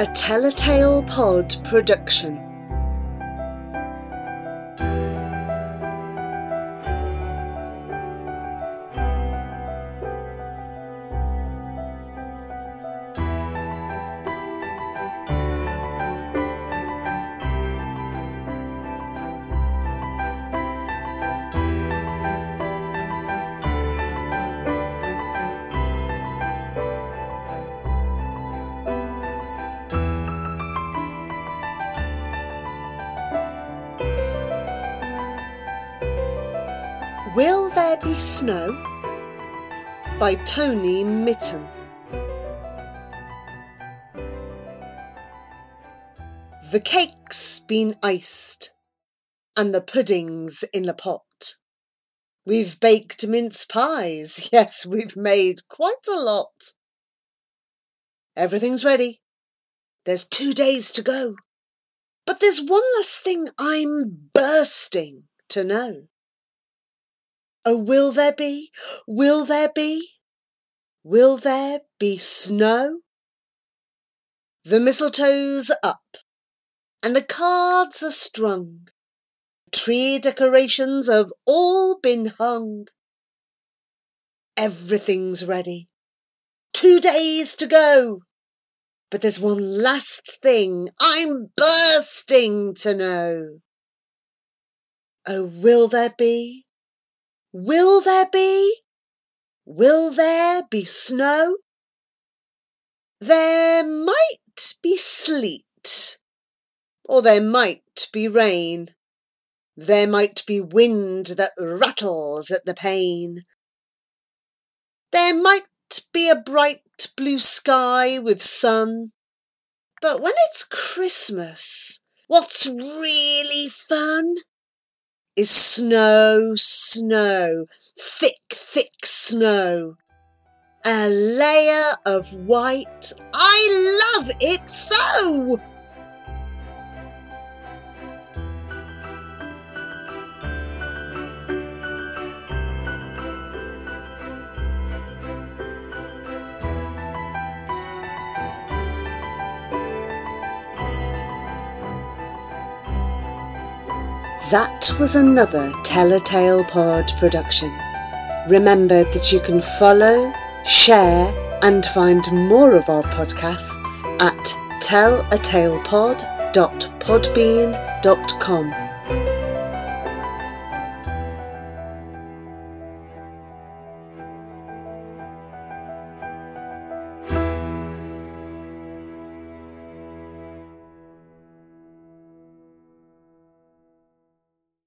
A Telltale Pod production. Will There Be Snow? by Tony Mitton. The cake's been iced and the pudding's in the pot. We've baked mince pies, yes, we've made quite a lot. Everything's ready. There's two days to go. But there's one last thing I'm bursting to know. Oh, will there be? Will there be? Will there be snow? The mistletoe's up, and the cards are strung. Tree decorations have all been hung. Everything's ready. Two days to go. But there's one last thing I'm bursting to know. Oh, will there be? Will there be? Will there be snow? There might be sleet, or there might be rain. There might be wind that rattles at the pane. There might be a bright blue sky with sun. But when it's Christmas, what's really fun is snow, snow, thick, thick snow. A layer of white. I love it so! That was another Telltale Pod production. Remember that you can follow, share, and find more of our podcasts at tellatalepod.podbean.com.